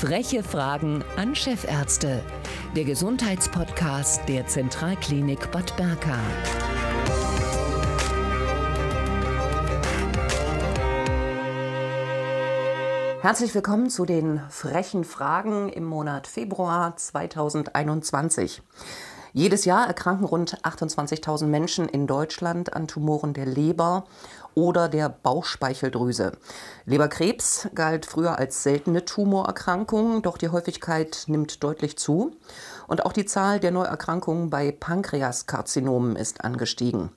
Freche Fragen an Chefärzte. Der Gesundheitspodcast der Zentralklinik Bad Berka. Herzlich willkommen zu den frechen Fragen im Monat Februar 2021. Jedes Jahr erkranken rund 28.000 Menschen in Deutschland an Tumoren der Leber oder der Bauchspeicheldrüse. Leberkrebs galt früher als seltene Tumorerkrankung, doch die Häufigkeit nimmt deutlich zu. Und auch die Zahl der Neuerkrankungen bei Pankreaskarzinomen ist angestiegen.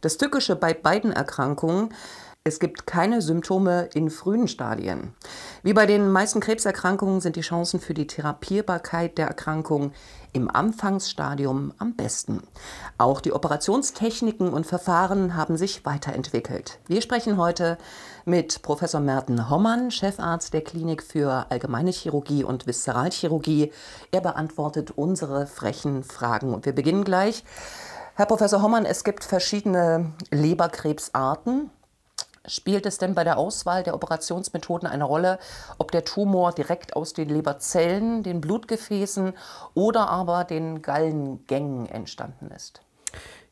Das Tückische bei beiden Erkrankungen es gibt keine Symptome in frühen Stadien. Wie bei den meisten Krebserkrankungen sind die Chancen für die Therapierbarkeit der Erkrankung im Anfangsstadium am besten. Auch die Operationstechniken und Verfahren haben sich weiterentwickelt. Wir sprechen heute mit Professor Merten Hommann, Chefarzt der Klinik für Allgemeine Chirurgie und Viszeralchirurgie. Er beantwortet unsere frechen Fragen und wir beginnen gleich. Herr Professor Hommann, es gibt verschiedene Leberkrebsarten. Spielt es denn bei der Auswahl der Operationsmethoden eine Rolle, ob der Tumor direkt aus den Leberzellen, den Blutgefäßen oder aber den Gallengängen entstanden ist?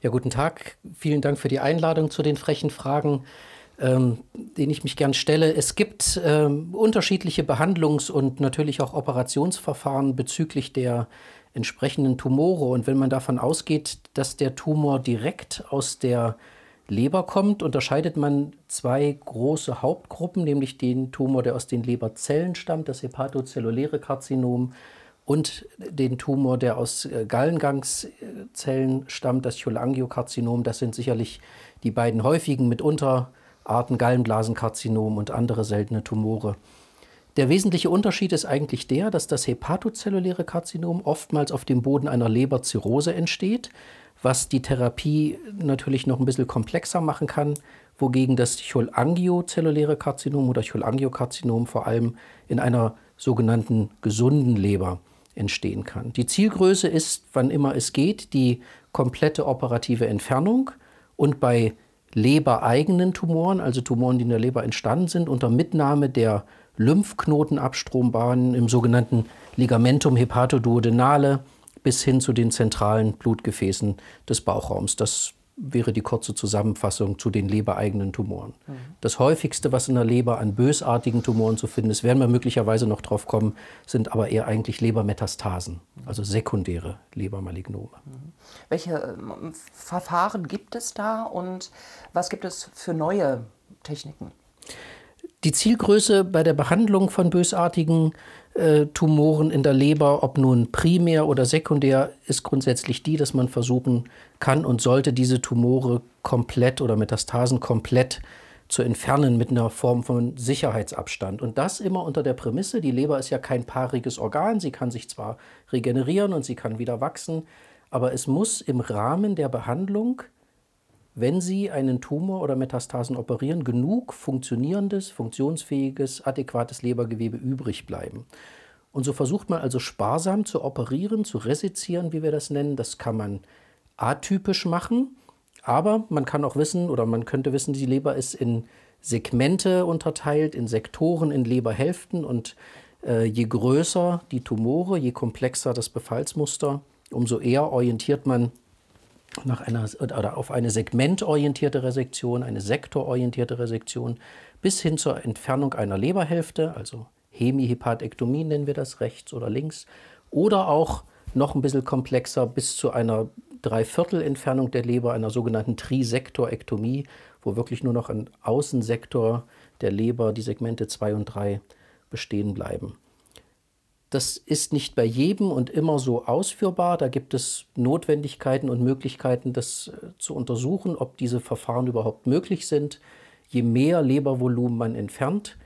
Ja, guten Tag. Vielen Dank für die Einladung zu den frechen Fragen, ähm, denen ich mich gern stelle. Es gibt ähm, unterschiedliche Behandlungs- und natürlich auch Operationsverfahren bezüglich der entsprechenden Tumore. Und wenn man davon ausgeht, dass der Tumor direkt aus der Leber kommt, unterscheidet man zwei große Hauptgruppen, nämlich den Tumor, der aus den Leberzellen stammt, das hepatozelluläre Karzinom, und den Tumor, der aus äh, Gallengangszellen stammt, das Cholangiokarzinom. Das sind sicherlich die beiden häufigen mit Unterarten Gallenblasenkarzinom und andere seltene Tumore. Der wesentliche Unterschied ist eigentlich der, dass das hepatozelluläre Karzinom oftmals auf dem Boden einer Leberzirrhose entsteht was die Therapie natürlich noch ein bisschen komplexer machen kann, wogegen das cholangiozelluläre Karzinom oder Cholangiokarzinom vor allem in einer sogenannten gesunden Leber entstehen kann. Die Zielgröße ist, wann immer es geht, die komplette operative Entfernung und bei lebereigenen Tumoren, also Tumoren, die in der Leber entstanden sind, unter Mitnahme der Lymphknotenabstrombahnen im sogenannten Ligamentum hepatoduodenale bis hin zu den zentralen Blutgefäßen des Bauchraums. Das wäre die kurze Zusammenfassung zu den lebereigenen Tumoren. Mhm. Das häufigste, was in der Leber an bösartigen Tumoren zu finden ist, werden wir möglicherweise noch drauf kommen, sind aber eher eigentlich Lebermetastasen, also sekundäre Lebermalignome. Mhm. Welche ähm, Verfahren gibt es da und was gibt es für neue Techniken? Die Zielgröße bei der Behandlung von bösartigen äh, Tumoren in der Leber, ob nun primär oder sekundär, ist grundsätzlich die, dass man versuchen kann und sollte, diese Tumore komplett oder Metastasen komplett zu entfernen mit einer Form von Sicherheitsabstand. Und das immer unter der Prämisse, die Leber ist ja kein paariges Organ, sie kann sich zwar regenerieren und sie kann wieder wachsen, aber es muss im Rahmen der Behandlung wenn Sie einen Tumor oder Metastasen operieren, genug funktionierendes, funktionsfähiges, adäquates Lebergewebe übrig bleiben. Und so versucht man also sparsam zu operieren, zu resizieren, wie wir das nennen. Das kann man atypisch machen, aber man kann auch wissen oder man könnte wissen, die Leber ist in Segmente unterteilt, in Sektoren, in Leberhälften und äh, je größer die Tumore, je komplexer das Befallsmuster, umso eher orientiert man nach einer, oder auf eine segmentorientierte Resektion, eine sektororientierte Resektion bis hin zur Entfernung einer Leberhälfte, also Hemihepatektomie nennen wir das, rechts oder links, oder auch noch ein bisschen komplexer bis zu einer Dreiviertelentfernung der Leber, einer sogenannten Trisektorektomie, wo wirklich nur noch ein Außensektor der Leber, die Segmente 2 und 3, bestehen bleiben. Das ist nicht bei jedem und immer so ausführbar. Da gibt es Notwendigkeiten und Möglichkeiten, das äh, zu untersuchen, ob diese Verfahren überhaupt möglich sind. Je mehr Lebervolumen man entfernt,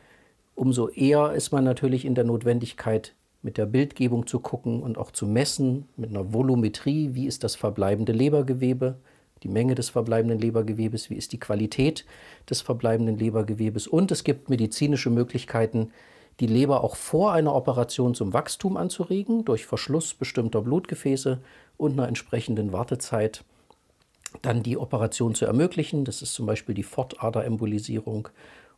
umso eher ist man natürlich in der Notwendigkeit, mit der Bildgebung zu gucken und auch zu messen, mit einer Volumetrie, wie ist das verbleibende Lebergewebe, die Menge des verbleibenden Lebergewebes, wie ist die Qualität des verbleibenden Lebergewebes. Und es gibt medizinische Möglichkeiten, die Leber auch vor einer Operation zum Wachstum anzuregen, durch Verschluss bestimmter Blutgefäße und einer entsprechenden Wartezeit dann die Operation zu ermöglichen. Das ist zum Beispiel die Fortaderembolisierung.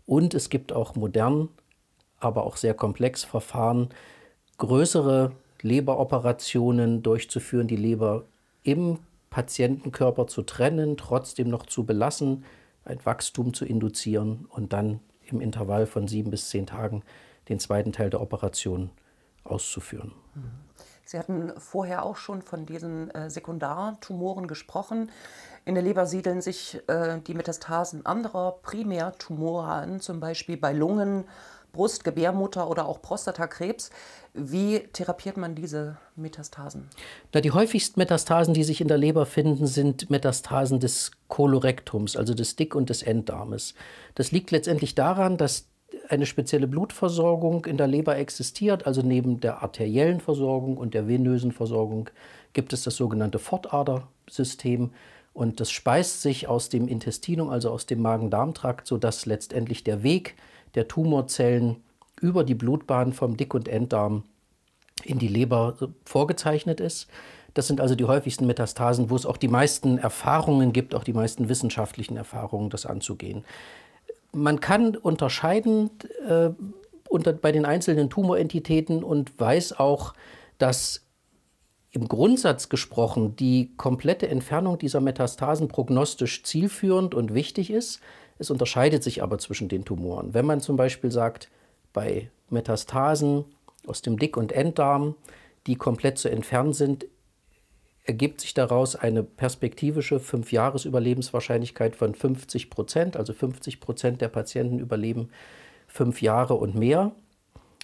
Und es gibt auch modern, aber auch sehr komplex Verfahren, größere Leberoperationen durchzuführen, die Leber im Patientenkörper zu trennen, trotzdem noch zu belassen, ein Wachstum zu induzieren und dann im Intervall von sieben bis zehn Tagen den zweiten Teil der Operation auszuführen. Sie hatten vorher auch schon von diesen äh, Sekundartumoren gesprochen. In der Leber siedeln sich äh, die Metastasen anderer Primärtumore an, zum Beispiel bei Lungen, Brust, Gebärmutter oder auch Prostatakrebs. Wie therapiert man diese Metastasen? Na, die häufigsten Metastasen, die sich in der Leber finden, sind Metastasen des Kolorektums, also des Dick- und des Enddarmes. Das liegt letztendlich daran, dass eine spezielle Blutversorgung in der Leber existiert. Also neben der arteriellen Versorgung und der venösen Versorgung gibt es das sogenannte Fortadersystem. Und das speist sich aus dem Intestinum, also aus dem Magen-Darm-Trakt, sodass letztendlich der Weg der Tumorzellen über die Blutbahn vom Dick- und Enddarm in die Leber vorgezeichnet ist. Das sind also die häufigsten Metastasen, wo es auch die meisten Erfahrungen gibt, auch die meisten wissenschaftlichen Erfahrungen, das anzugehen. Man kann unterscheiden äh, unter, bei den einzelnen Tumorentitäten und weiß auch, dass im Grundsatz gesprochen die komplette Entfernung dieser Metastasen prognostisch zielführend und wichtig ist. Es unterscheidet sich aber zwischen den Tumoren. Wenn man zum Beispiel sagt, bei Metastasen aus dem Dick- und Enddarm, die komplett zu entfernen sind, ergibt sich daraus eine perspektivische Fünf-Jahres-Überlebenswahrscheinlichkeit von 50 Prozent. Also 50 Prozent der Patienten überleben fünf Jahre und mehr.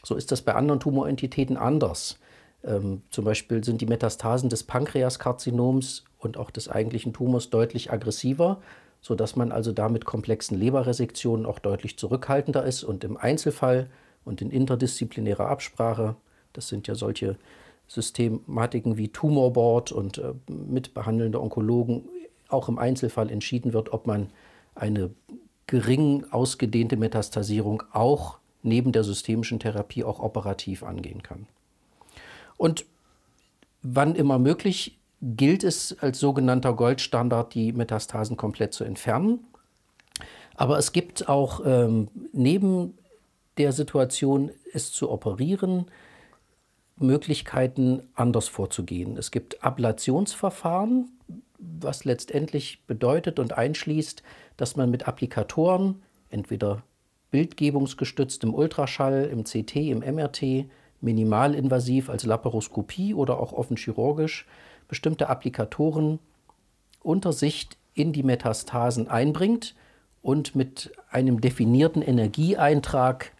So ist das bei anderen Tumorentitäten anders. Ähm, zum Beispiel sind die Metastasen des Pankreaskarzinoms und auch des eigentlichen Tumors deutlich aggressiver, sodass man also da mit komplexen Leberresektionen auch deutlich zurückhaltender ist und im Einzelfall und in interdisziplinärer Absprache, das sind ja solche Systematiken wie Tumorboard und äh, mit behandelnder Onkologen auch im Einzelfall entschieden wird, ob man eine gering ausgedehnte Metastasierung auch neben der systemischen Therapie auch operativ angehen kann. Und wann immer möglich gilt es als sogenannter Goldstandard, die Metastasen komplett zu entfernen. Aber es gibt auch ähm, neben der Situation, es zu operieren, Möglichkeiten, anders vorzugehen. Es gibt Ablationsverfahren, was letztendlich bedeutet und einschließt, dass man mit Applikatoren, entweder bildgebungsgestützt im Ultraschall, im CT, im MRT, minimalinvasiv als Laparoskopie oder auch offen chirurgisch, bestimmte Applikatoren unter Sicht in die Metastasen einbringt und mit einem definierten Energieeintrag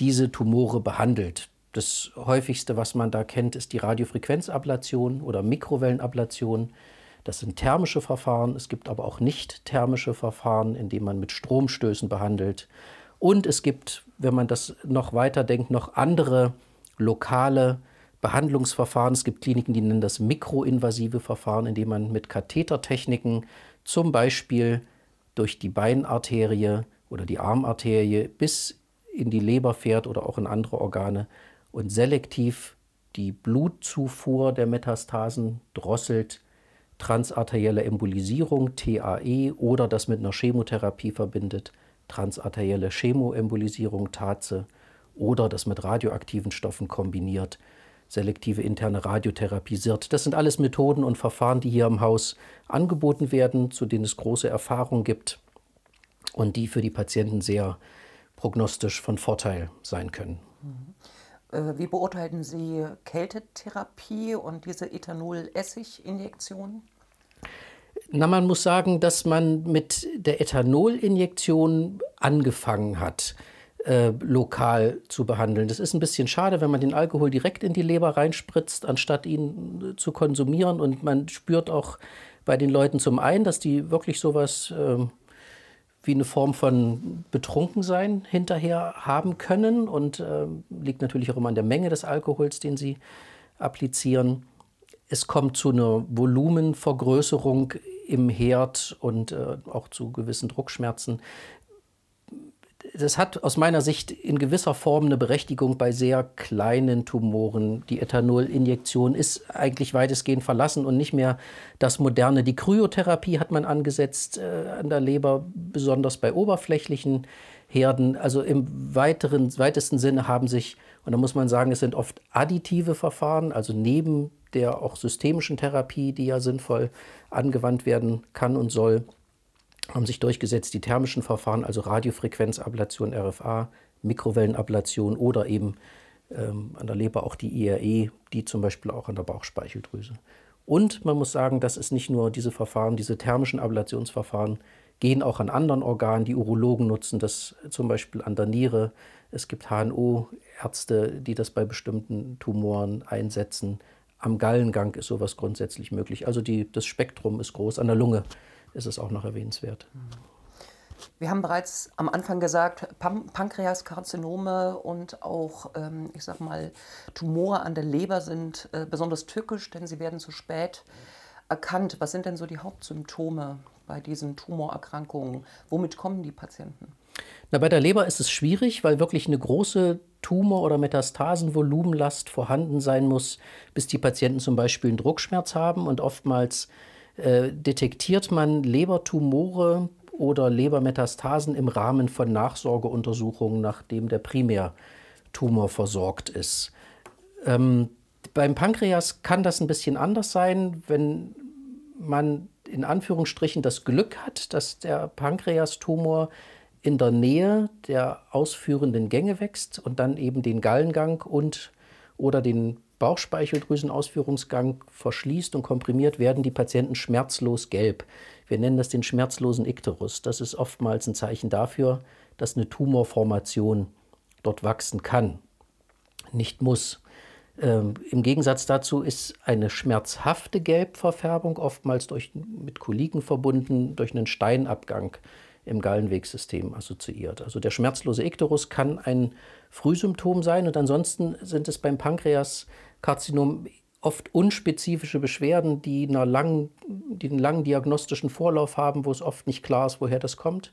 diese Tumore behandelt. Das häufigste, was man da kennt, ist die Radiofrequenzablation oder Mikrowellenablation. Das sind thermische Verfahren. Es gibt aber auch nicht thermische Verfahren, indem man mit Stromstößen behandelt. Und es gibt, wenn man das noch weiter denkt, noch andere lokale Behandlungsverfahren. Es gibt Kliniken, die nennen das mikroinvasive Verfahren, indem man mit Kathetertechniken zum Beispiel durch die Beinarterie oder die Armarterie bis in die Leber fährt oder auch in andere Organe und selektiv die Blutzufuhr der Metastasen drosselt, transarterielle Embolisierung, TAE, oder das mit einer Chemotherapie verbindet, transarterielle Chemoembolisierung, TAZE, oder das mit radioaktiven Stoffen kombiniert, selektive interne Radiotherapie, SIRT. Das sind alles Methoden und Verfahren, die hier im Haus angeboten werden, zu denen es große Erfahrung gibt und die für die Patienten sehr prognostisch von Vorteil sein können. Mhm. Äh, wie beurteilen Sie Kältetherapie und diese Ethanol-Essig-Injektion? Na, man muss sagen, dass man mit der Ethanolinjektion angefangen hat, äh, lokal zu behandeln. Das ist ein bisschen schade, wenn man den Alkohol direkt in die Leber reinspritzt, anstatt ihn zu konsumieren. Und man spürt auch bei den Leuten zum einen, dass die wirklich sowas äh, wie eine Form von Betrunkensein hinterher haben können und äh, liegt natürlich auch immer an der Menge des Alkohols, den sie applizieren. Es kommt zu einer Volumenvergrößerung im Herd und äh, auch zu gewissen Druckschmerzen das hat aus meiner Sicht in gewisser Form eine Berechtigung bei sehr kleinen Tumoren. Die Ethanolinjektion ist eigentlich weitestgehend verlassen und nicht mehr das moderne. Die Kryotherapie hat man angesetzt äh, an der Leber, besonders bei oberflächlichen Herden. Also im weiteren, weitesten Sinne haben sich, und da muss man sagen, es sind oft additive Verfahren, also neben der auch systemischen Therapie, die ja sinnvoll angewandt werden kann und soll, haben sich durchgesetzt die thermischen Verfahren, also Radiofrequenzablation, RFA, Mikrowellenablation oder eben ähm, an der Leber auch die IRE, die zum Beispiel auch an der Bauchspeicheldrüse. Und man muss sagen, das ist nicht nur diese Verfahren, diese thermischen Ablationsverfahren gehen auch an anderen Organen. Die Urologen nutzen das zum Beispiel an der Niere. Es gibt HNO-Ärzte, die das bei bestimmten Tumoren einsetzen. Am Gallengang ist sowas grundsätzlich möglich. Also die, das Spektrum ist groß. An der Lunge ist es auch noch erwähnenswert. Wir haben bereits am Anfang gesagt, Pan Pankreaskarzinome und auch, ähm, ich sag mal, Tumore an der Leber sind äh, besonders tückisch, denn sie werden zu spät erkannt. Was sind denn so die Hauptsymptome bei diesen Tumorerkrankungen? Womit kommen die Patienten? Na, bei der Leber ist es schwierig, weil wirklich eine große Tumor- oder Metastasenvolumenlast vorhanden sein muss, bis die Patienten zum Beispiel einen Druckschmerz haben. Und oftmals äh, detektiert man Lebertumore oder Lebermetastasen im Rahmen von Nachsorgeuntersuchungen, nachdem der Primärtumor versorgt ist. Ähm, beim Pankreas kann das ein bisschen anders sein, wenn man in Anführungsstrichen das Glück hat, dass der Pankreastumor in der Nähe der ausführenden Gänge wächst und dann eben den Gallengang und oder den Bauchspeicheldrüsenausführungsgang verschließt und komprimiert, werden die Patienten schmerzlos gelb. Wir nennen das den schmerzlosen Ikterus. Das ist oftmals ein Zeichen dafür, dass eine Tumorformation dort wachsen kann, nicht muss. Ähm, Im Gegensatz dazu ist eine schmerzhafte Gelbverfärbung oftmals durch, mit Koliken verbunden durch einen Steinabgang im Gallenwegsystem assoziiert. Also der schmerzlose Ikterus kann ein Frühsymptom sein und ansonsten sind es beim Pankreaskarzinom oft unspezifische Beschwerden, die, einer langen, die einen langen diagnostischen Vorlauf haben, wo es oft nicht klar ist, woher das kommt.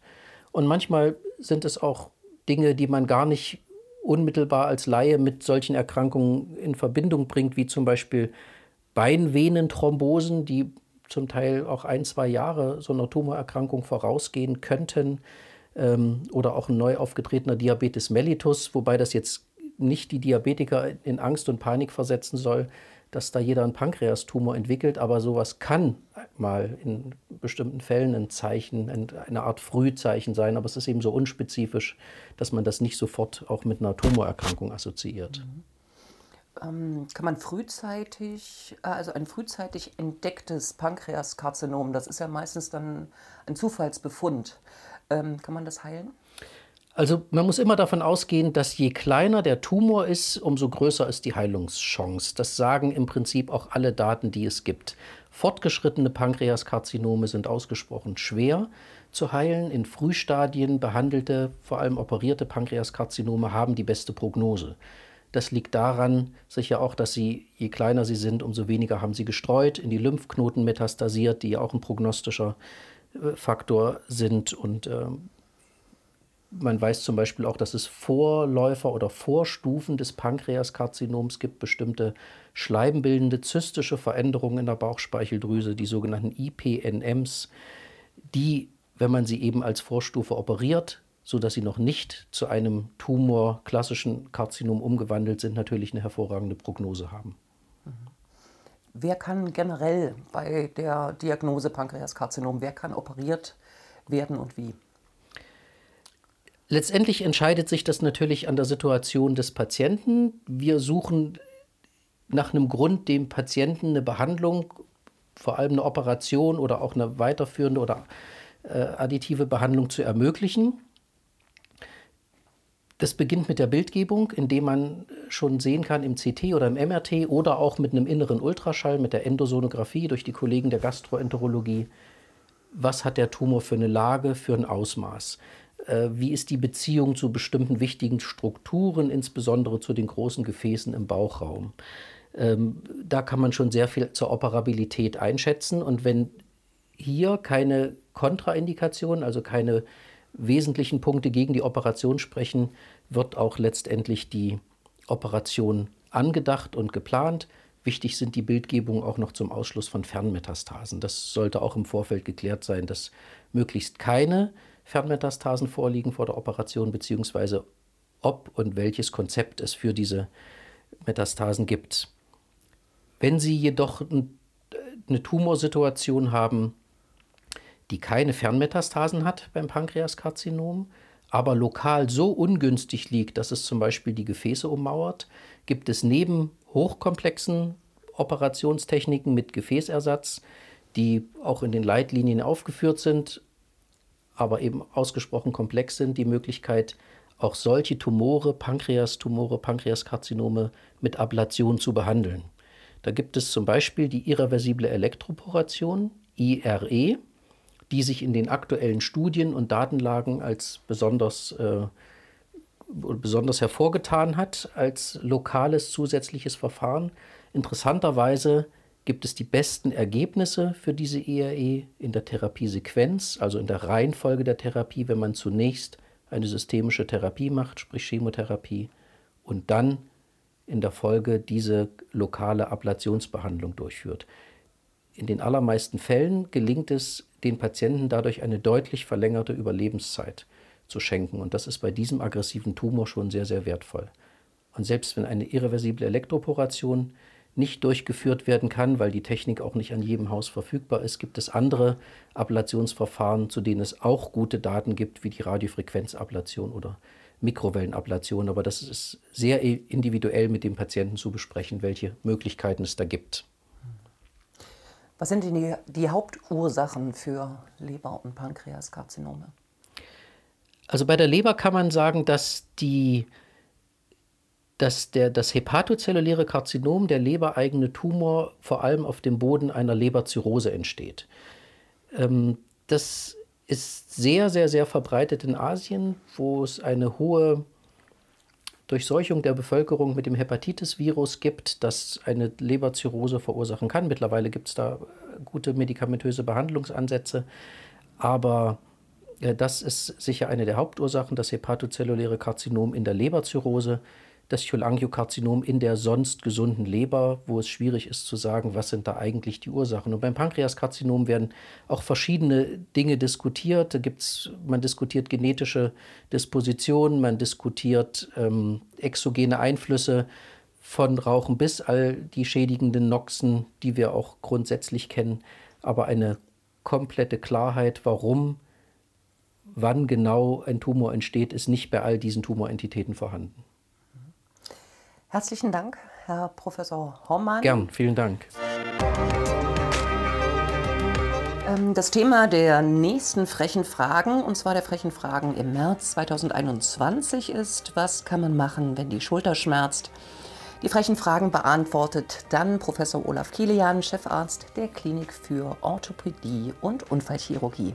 Und manchmal sind es auch Dinge, die man gar nicht unmittelbar als Laie mit solchen Erkrankungen in Verbindung bringt, wie zum Beispiel Beinvenenthrombosen, die zum Teil auch ein, zwei Jahre so einer Tumorerkrankung vorausgehen könnten, ähm, oder auch ein neu aufgetretener Diabetes mellitus, wobei das jetzt nicht die Diabetiker in Angst und Panik versetzen soll, dass da jeder einen Pankreastumor entwickelt, aber sowas kann mal in bestimmten Fällen ein Zeichen, eine Art Frühzeichen sein, aber es ist eben so unspezifisch, dass man das nicht sofort auch mit einer Tumorerkrankung assoziiert. Mhm. Ähm, kann man frühzeitig, äh, also ein frühzeitig entdecktes Pankreaskarzinom, das ist ja meistens dann ein Zufallsbefund, ähm, kann man das heilen? Also man muss immer davon ausgehen, dass je kleiner der Tumor ist, umso größer ist die Heilungschance. Das sagen im Prinzip auch alle Daten, die es gibt. Fortgeschrittene Pankreaskarzinome sind ausgesprochen schwer zu heilen. In Frühstadien behandelte, vor allem operierte Pankreaskarzinome haben die beste Prognose. Das liegt daran sicher auch, dass sie, je kleiner sie sind, umso weniger haben sie gestreut, in die Lymphknoten metastasiert, die ja auch ein prognostischer äh, Faktor sind. Und äh, man weiß zum Beispiel auch, dass es Vorläufer oder Vorstufen des Pankreaskarzinoms gibt, bestimmte schleimbildende zystische Veränderungen in der Bauchspeicheldrüse, die sogenannten IPNMs, die, wenn man sie eben als Vorstufe operiert, sodass sie noch nicht zu einem Tumor, klassischen Karzinom umgewandelt sind, natürlich eine hervorragende Prognose haben. Mhm. Wer kann generell bei der Diagnose Pankreaskarzinom, wer kann operiert werden und wie? Letztendlich entscheidet sich das natürlich an der Situation des Patienten. Wir suchen nach einem Grund, dem Patienten eine Behandlung, vor allem eine Operation oder auch eine weiterführende oder äh, additive Behandlung zu ermöglichen. Das beginnt mit der Bildgebung, indem man schon sehen kann im CT oder im MRT oder auch mit einem inneren Ultraschall, mit der Endosonographie durch die Kollegen der Gastroenterologie, was hat der Tumor für eine Lage, für ein Ausmaß. Äh, wie ist die Beziehung zu bestimmten wichtigen Strukturen, insbesondere zu den großen Gefäßen im Bauchraum. Ähm, da kann man schon sehr viel zur Operabilität einschätzen. Und wenn hier keine Kontraindikationen, also keine wesentlichen Punkte gegen die Operation sprechen, wird auch letztendlich die Operation angedacht und geplant. Wichtig sind die Bildgebungen auch noch zum Ausschluss von Fernmetastasen. Das sollte auch im Vorfeld geklärt sein, dass möglichst keine Fernmetastasen vorliegen vor der Operation, beziehungsweise ob und welches Konzept es für diese Metastasen gibt. Wenn Sie jedoch eine Tumorsituation haben, die keine Fernmetastasen hat beim Pankreaskarzinom, aber lokal so ungünstig liegt, dass es zum Beispiel die Gefäße ummauert, gibt es neben hochkomplexen Operationstechniken mit Gefäßersatz, die auch in den Leitlinien aufgeführt sind, aber eben ausgesprochen komplex sind, die Möglichkeit, auch solche Tumore, Pankreastumore, Pankreaskarzinome mit Ablation zu behandeln. Da gibt es zum Beispiel die irreversible Elektroporation, IRE, die sich in den aktuellen Studien und Datenlagen als besonders, äh, besonders hervorgetan hat, als lokales zusätzliches Verfahren. Interessanterweise gibt es die besten Ergebnisse für diese IRE in der Therapiesequenz, also in der Reihenfolge der Therapie, wenn man zunächst eine systemische Therapie macht, sprich Chemotherapie, und dann in der Folge diese lokale Ablationsbehandlung durchführt. In den allermeisten Fällen gelingt es, den Patienten dadurch eine deutlich verlängerte Überlebenszeit zu schenken. Und das ist bei diesem aggressiven Tumor schon sehr, sehr wertvoll. Und selbst wenn eine irreversible Elektroporation nicht durchgeführt werden kann, weil die Technik auch nicht an jedem Haus verfügbar ist, gibt es andere Ablationsverfahren, zu denen es auch gute Daten gibt, wie die Radiofrequenzablation oder Mikrowellenablation. Aber das ist sehr individuell mit dem Patienten zu besprechen, welche Möglichkeiten es da gibt. Was sind denn die, die Hauptursachen für Leber- und Pankreaskarzinome? Also bei der Leber kann man sagen, dass die dass der, das hepatozelluläre Karzinom, der lebereigene Tumor, vor allem auf dem Boden einer Leberzirrhose entsteht. Ähm, das ist sehr, sehr, sehr verbreitet in Asien, wo es eine hohe Durchseuchung der Bevölkerung mit dem Hepatitis-Virus gibt, das eine Leberzirrhose verursachen kann. Mittlerweile gibt es da gute medikamentöse Behandlungsansätze, aber äh, das ist sicher eine der Hauptursachen, das hepatozelluläre Karzinom in der Leberzirrhose das Cholangiokarzinom in der sonst gesunden Leber, wo es schwierig ist zu sagen, was sind da eigentlich die Ursachen. Und beim Pankreaskarzinom werden auch verschiedene Dinge diskutiert. Da gibt's, man diskutiert genetische Dispositionen, man diskutiert ähm, exogene Einflüsse von Rauchen bis all die schädigenden Noxen, die wir auch grundsätzlich kennen. Aber eine komplette Klarheit, warum, wann genau ein Tumor entsteht, ist nicht bei all diesen Tumorentitäten vorhanden. Herzlichen Dank, Herr Professor Hormann. Gern, vielen Dank. Ähm, das Thema der nächsten frechen Fragen, und zwar der frechen Fragen im März 2021, ist, was kann man machen, wenn die Schulter schmerzt? Die frechen Fragen beantwortet dann Professor Olaf Kilian, Chefarzt der Klinik für Orthopädie und Unfallchirurgie.